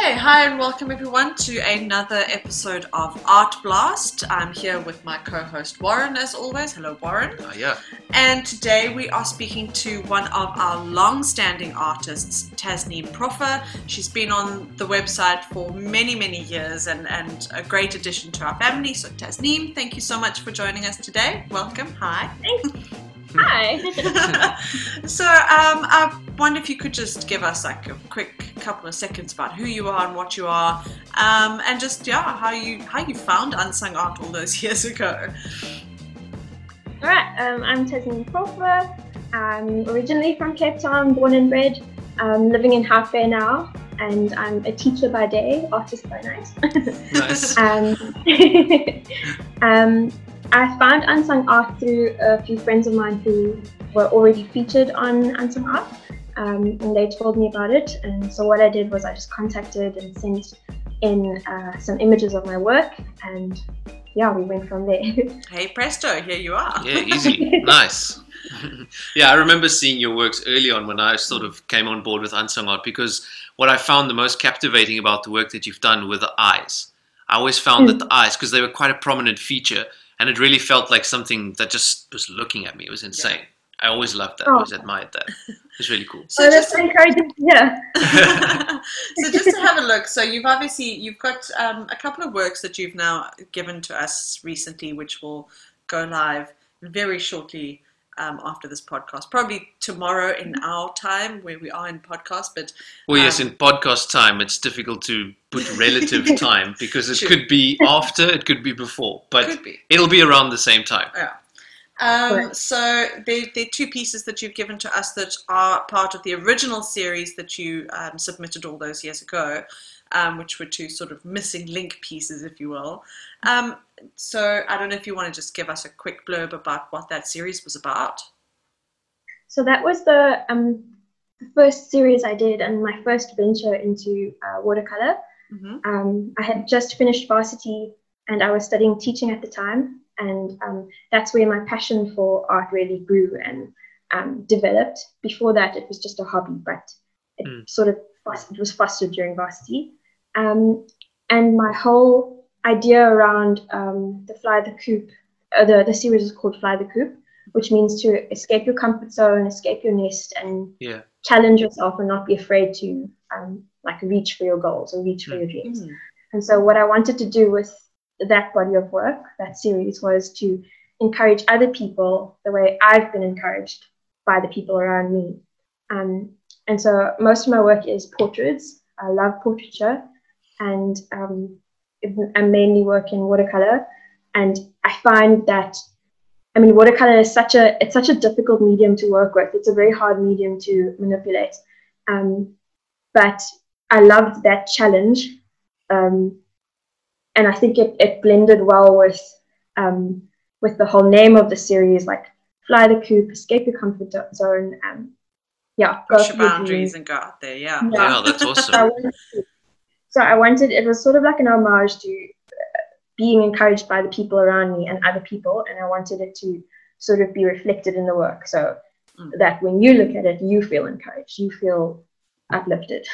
Okay, hi and welcome everyone to another episode of Art Blast. I'm here with my co-host Warren, as always. Hello, Warren. Uh, yeah. And today we are speaking to one of our long-standing artists, Tasneem Proffer. She's been on the website for many, many years and, and a great addition to our family. So, Tasneem, thank you so much for joining us today. Welcome. Hi. Thanks. Hi. so, um, I wonder if you could just give us like a quick couple of seconds about who you are and what you are, um, and just yeah, how you how you found unsung art all those years ago. All right. Um, I'm Tasneem Proffer. I'm originally from Cape Town, born and bred. I'm living in Hout Bay now, and I'm a teacher by day, artist by night. Nice. um, um, I found Unsung Art through a few friends of mine who were already featured on Unsung Art, um, and they told me about it. And so what I did was I just contacted and sent in uh, some images of my work, and yeah, we went from there. Hey presto, here you are. Yeah, easy. nice. yeah, I remember seeing your works early on when I sort of came on board with Unsung Art because what I found the most captivating about the work that you've done were the eyes. I always found that the eyes, because they were quite a prominent feature, and it really felt like something that just was looking at me. It was insane. I always loved that. I always Oh. admired that. It really cool. So so just that's encouraging. Yeah. so just to have a look, so you've obviously you've got um, a couple of works that you've now given to us recently, which will go live very shortly um, after this podcast, probably tomorrow in our time where we are in podcast. But Well, yes, Um, in podcast time, it's difficult to put relative time because it Sure. could be after, it could be before, but be. it'll be around the same time. Yeah. Um, so there, there are two pieces that you've given to us that are part of the original series that you um, submitted all those years ago, um, which were two sort of missing link pieces, if you will. Um, so I don't know if you want to just give us a quick blurb about what that series was about. So that was the um, the first series I did and my first venture into uh, watercolor. hmm Um, I had just finished varsity and I was studying teaching at the time, and um, that's where my passion for art really grew and um, developed. Before that, it was just a hobby, but it Mm. sort of it was fostered during varsity. Um, and my whole idea around um, the fly the coop, uh, the the series is called Fly the Coop, which means to escape your comfort zone, escape your nest, and Yeah. challenge yourself and not be afraid to um, like reach for your goals or reach for Mm. your dreams. And so, what I wanted to do with that body of work, that series, was to encourage other people the way I've been encouraged by the people around me. Um, and so, most of my work is portraits. I love portraiture, and um, I mainly work in watercolor. And I find that, I mean, watercolor is such a it's such a difficult medium to work with. It's a very hard medium to manipulate. Um, but I loved that challenge. Um, and I think it, it blended well with um, with the whole name of the series, like fly the coop, escape your comfort zone, and yeah, go Push your your boundaries and go out there. Yeah. Yeah. Wow, that's So I awesome. wanted, so I wanted it was sort of like an homage to uh, being encouraged by the people around me and other people, and I wanted it to sort of be reflected in the work, so Mm. that when you look at it, you feel encouraged, you feel uplifted.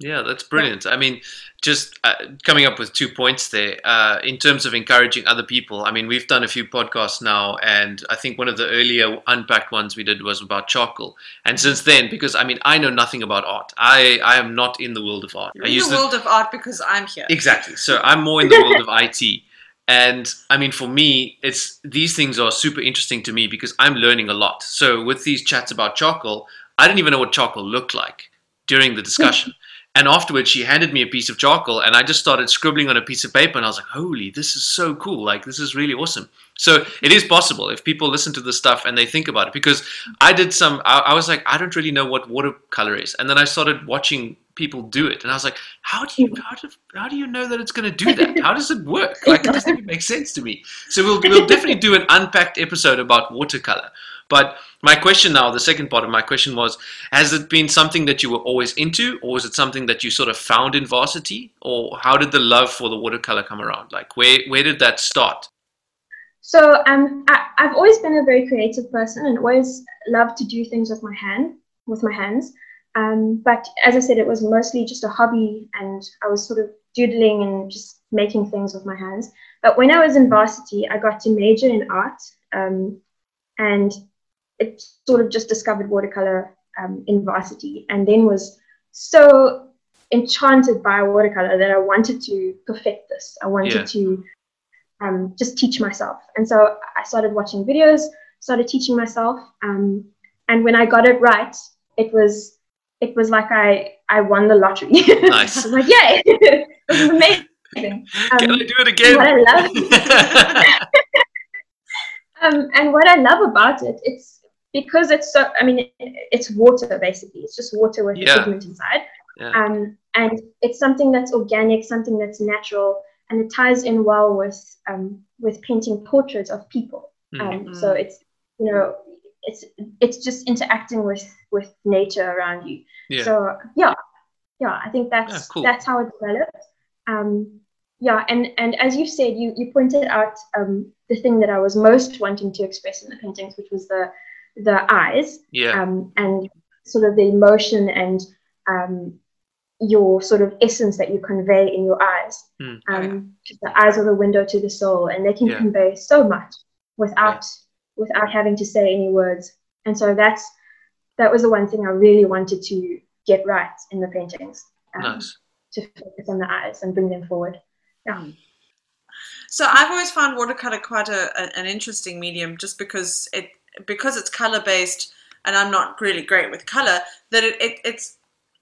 Yeah, that's brilliant. I mean, just uh, coming up with two points there uh, in terms of encouraging other people. I mean, we've done a few podcasts now, and I think one of the earlier unpacked ones we did was about charcoal. And since then, because I mean, I know nothing about art, I, I am not in the world of art. You're I in use the world of art because I'm here. Exactly. So I'm more in the world of IT. And I mean, for me, it's these things are super interesting to me because I'm learning a lot. So with these chats about charcoal, I didn't even know what charcoal looked like during the discussion. And afterwards, she handed me a piece of charcoal, and I just started scribbling on a piece of paper, and I was like, "Holy, this is so cool! Like, this is really awesome." So it is possible if people listen to this stuff and they think about it. Because I did some, I, I was like, I don't really know what watercolor is, and then I started watching people do it, and I was like, how do you, how do, how do you know that it's going to do that? How does it work? Like, it doesn't even make sense to me. So we'll we'll definitely do an unpacked episode about watercolor. But my question now, the second part of my question was, has it been something that you were always into, or was it something that you sort of found in varsity, or how did the love for the watercolor come around? Like, where where did that start? So um, I, I've always been a very creative person and always loved to do things with my hand, with my hands. Um, but as I said, it was mostly just a hobby, and I was sort of doodling and just making things with my hands. But when I was in varsity, I got to major in art, um, and it sort of just discovered watercolor um, in varsity, and then was so enchanted by watercolor that I wanted to perfect this. I wanted Yeah. to um, just teach myself, and so I started watching videos, started teaching myself, um, and when I got it right, it was it was like I I won the lottery. Nice. I was like, yay! this is amazing. Can Um, I do it again? what I love um, and what I love about it, it's because it's so. I mean, it's water basically. It's just water with Yeah. pigment inside, Yeah. um, and it's something that's organic, something that's natural, and it ties in well with um, with painting portraits of people. Mm. Um, So it's you know, it's it's just interacting with with nature around you. yeah. So yeah, yeah, I think that's Yeah, cool. that's how it developed. Um, yeah, and and as you said, you you pointed out um, the thing that I was most wanting to express in the paintings, which was the the eyes yeah. um, and sort of the emotion and um, your sort of essence that you convey in your eyes. Mm. Um, 'cause the eyes are the window to the soul, and they can Yeah. convey so much without without having to say any words. And so that's that was the one thing I really wanted to get right in the paintings. um, nice. To focus on the eyes and bring them forward. Yeah. So I've always found watercolor quite a, a- an interesting medium, just because it because it's color based, and I'm not really great with color. That it, it it's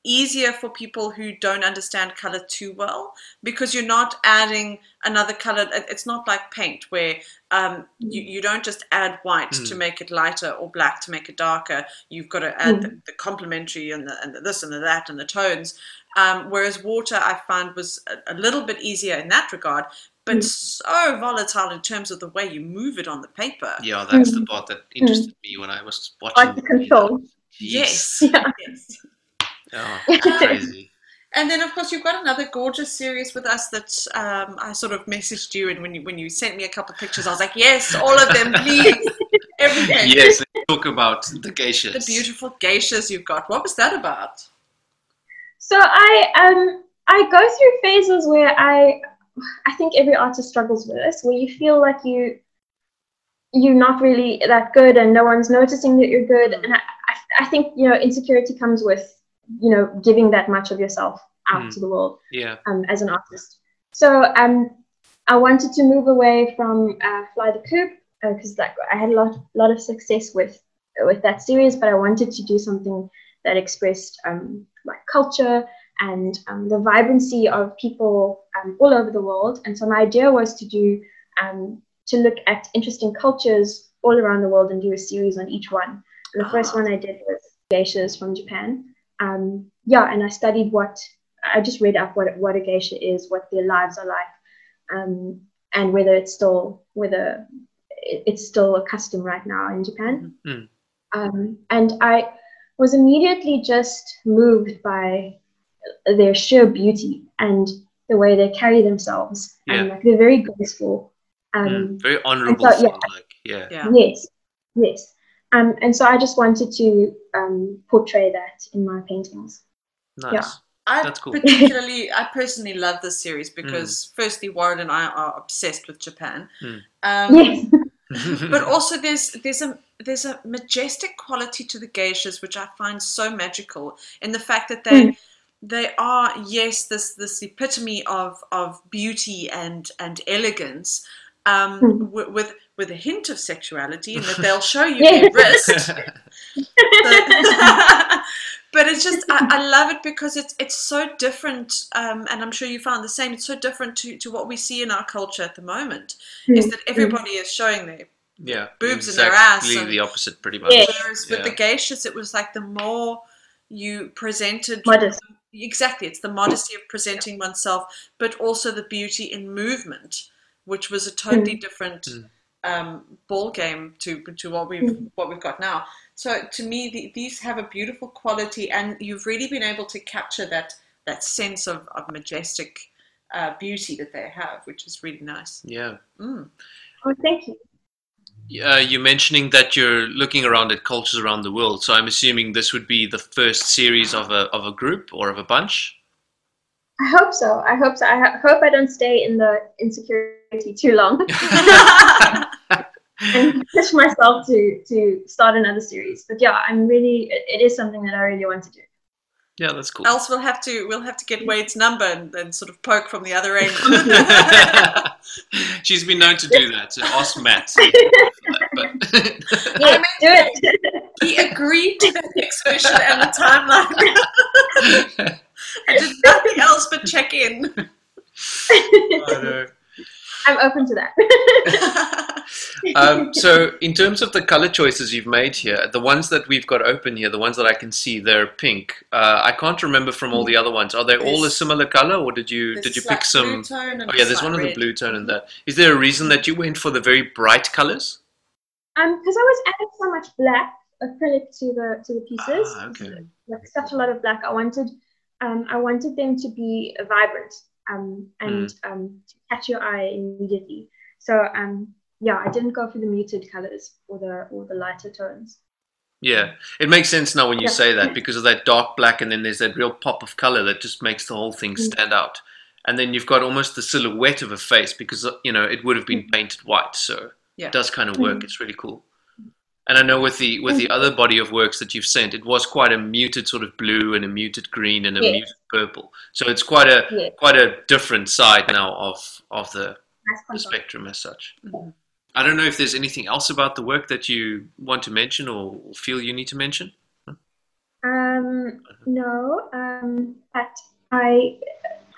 easier for people who don't understand color too well because you're not adding another color. It's not like paint where um, you, you don't just add white to Mm. make it lighter or black to make it darker. You've got to add Mm. the, the complementary and the, and the this and the that and the tones. Um, whereas water, I found was a, a little bit easier in that regard, but Mm. so volatile in terms of the way you move it on the paper. Yeah, that's the Mm. part that interested me when I was watching. Hard to control. Yes. Yeah. yes. Oh, crazy. And then, of course, you've got another gorgeous series with us that um, I sort of messaged you, and when you when you sent me a couple of pictures, I was like, yes, all of them, please, everything. yes, let's talk about the geishas. The beautiful geishas you've got. What was that about? So I um I go through phases where I I think every artist struggles with this, where you feel like you you're not really that good and no one's noticing that you're good. And I, I, I think you know insecurity comes with you know giving that much of yourself out Mm. to the world Yeah, um, as an artist. So um, I wanted to move away from uh, Fly the Coop because like I had a lot lot of success with with that series, but I wanted to do something that expressed um, like culture and um, the vibrancy of people um, all over the world. And so my idea was to do um, to look at interesting cultures all around the world and do a series on each one. And the first Ah. one I did was geishas from Japan. Um, yeah, and I studied what I just read up what what a geisha is, what their lives are like, um, and whether it's still whether it's still a custom right now in Japan. Mm. Um, and I was immediately just moved by their sheer beauty and the way they carry themselves, and Yeah. like they're very graceful. Um, Mm, very honourable. so, yeah. like yeah, Yeah. Yes, yes. Um, and so I just wanted to um, portray that in my paintings. nice. I That's cool. particularly, I personally love this series Mm. because, firstly, Warren and I are obsessed with Japan. Mm. Um, Yes. but also there's there's a there's a majestic quality to the geishas which I find so magical in the fact that they Mm. They are yes this this epitome of of beauty and and elegance um, Mm. wi- with with a hint of sexuality in that they'll show you Yes. their wrist but it's just I, I love it because it's it's so different um, and I'm sure you found the same it's so different to, to what we see in our culture at the moment is that everybody is showing their yeah, Boobs in their ass exactly and- the opposite, pretty much. Yeah. Whereas with the geishas, it was like the more you presented Modest. Exactly, it's the modesty of presenting oneself, but also the beauty in movement, which was a totally different Mm. um, ball game to to what we've Mm. what we've got now. So to me, the, these have a beautiful quality, and you've really been able to capture that that sense of of majestic uh, beauty that they have, which is really nice. Yeah. Mm. Oh, thank you. Uh, you're mentioning that you're looking around at cultures around the world. So I'm assuming this would be the first series of a of a group or of a bunch. I hope so. I hope so. I ha- hope I don't stay in the insecurity too long and push myself to to start another series. But yeah, I'm really. It, it is something that I really want to do. Yeah, that's cool. Else we'll have to we'll have to get Wade's number and then sort of poke from the other end. She's been known to do that. So ask Matt. But Yeah, do it. he agreed to the next version and the timeline. I did nothing else but check in. I'm open to that. um, so, in terms of the color choices you've made here, the ones that we've got open here, the ones that I can see, they're pink. Uh, I can't remember from all the other ones. Are they all a similar color, or did you did you pick some? blue tone and Oh yeah, there's slight one of the blue tone in there. Is there a reason that you went for the very bright colors? Um, because I was adding so much black acrylic to the to the pieces, Ah, okay. like such a lot of black. I wanted, um, I wanted them to be vibrant, um, and Mm. um, to catch your eye immediately. So, um, yeah, I didn't go for the muted colors or the or the lighter tones. Yeah, it makes sense now when you Yeah. say that because of that dark black, and then there's that real pop of color that just makes the whole thing Mm. stand out. And then you've got almost the silhouette of a face because uh, you know it would have been painted white, so Yeah. it does kind of work. Mhm. It's really cool. And I know with the with the other body of works that you've sent, it was quite a muted sort of blue and a muted green and a Yes. muted purple. So it's quite a Yeah, quite a different side now of of the, the spectrum as such. I don't know if there's anything else about the work that you want to mention or feel you need to mention. Um, no, um, but I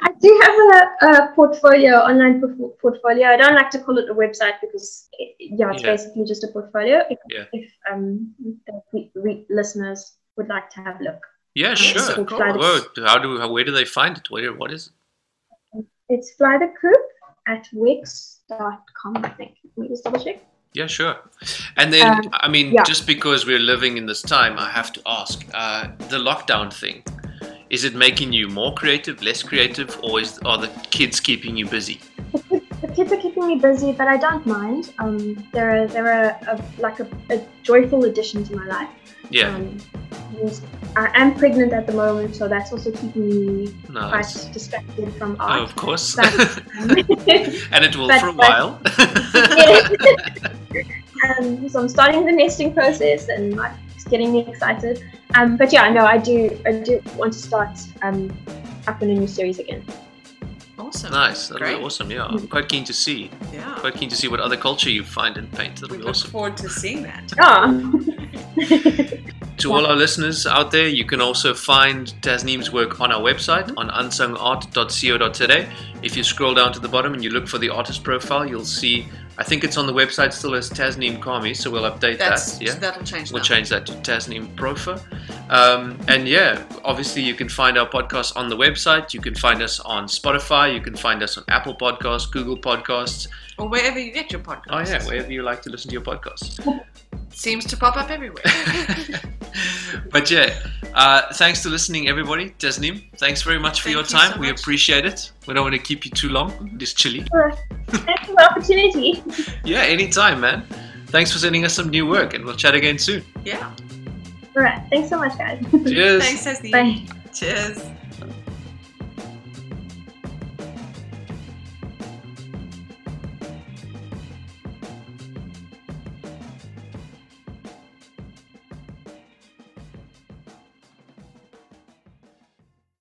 I do have a, a portfolio, online por- portfolio. I don't like to call it a website because it, yeah, it's Yeah. basically just a portfolio. If, Yeah. if um the re- re- listeners would like to have a look, Yeah, sure. course. Whoa, how do how, where do they find it? Where what is it? it's fly the coop at wix.com. I think. Let me just double check. Yeah, sure. And then Um, I mean, yeah. just because we're living in this time, I have to ask: uh, the lockdown thing. Is it making you more creative, less creative, or is are the kids keeping you busy? The kids are keeping me busy, but I don't mind. Um, they're they're a, a like a, a joyful addition to my life. Yeah, Um, I am pregnant at the moment, so that's also keeping me nice. quite distracted from Oh, art. of course. But, um, and it will but- for a but- while. um, so I'm starting the nesting process and like, it's getting me excited. Um, but yeah, no, I do I do want to start um, up in a new series again. Awesome. nice. That'll Great. be awesome. Yeah, I'm quite keen to see. Yeah. Quite keen to see what other culture you find in paint. That'll We be look awesome. forward to seeing that. Oh. To all our listeners out there, you can also find Tasneem's work on our website on unsungart.co.today. If you scroll down to the bottom and you look for the artist profile, you'll see, I think it's on the website still as Tasneem Kami, so we'll update That's that. Yeah. that'll change. We'll now. change that to Tasneem Proffer. Um, and yeah, obviously you can find our podcast on the website. You can find us on Spotify. You can find us on Apple Podcasts, Google Podcasts. or wherever you get your podcast. Oh yeah, wherever you like to listen to your podcasts. Seems to pop up everywhere. but yeah, uh, thanks for listening, everybody. Tasneem, thanks very much for Thank your you time. so we much. appreciate it. We don't want to keep you too long. It is chilly. Thanks for the opportunity. Yeah, anytime, man. Thanks for sending us some new work, and we'll chat again soon. yeah. All right. Thanks so much, guys. Cheers. Thanks, Tasneem. Bye. Cheers.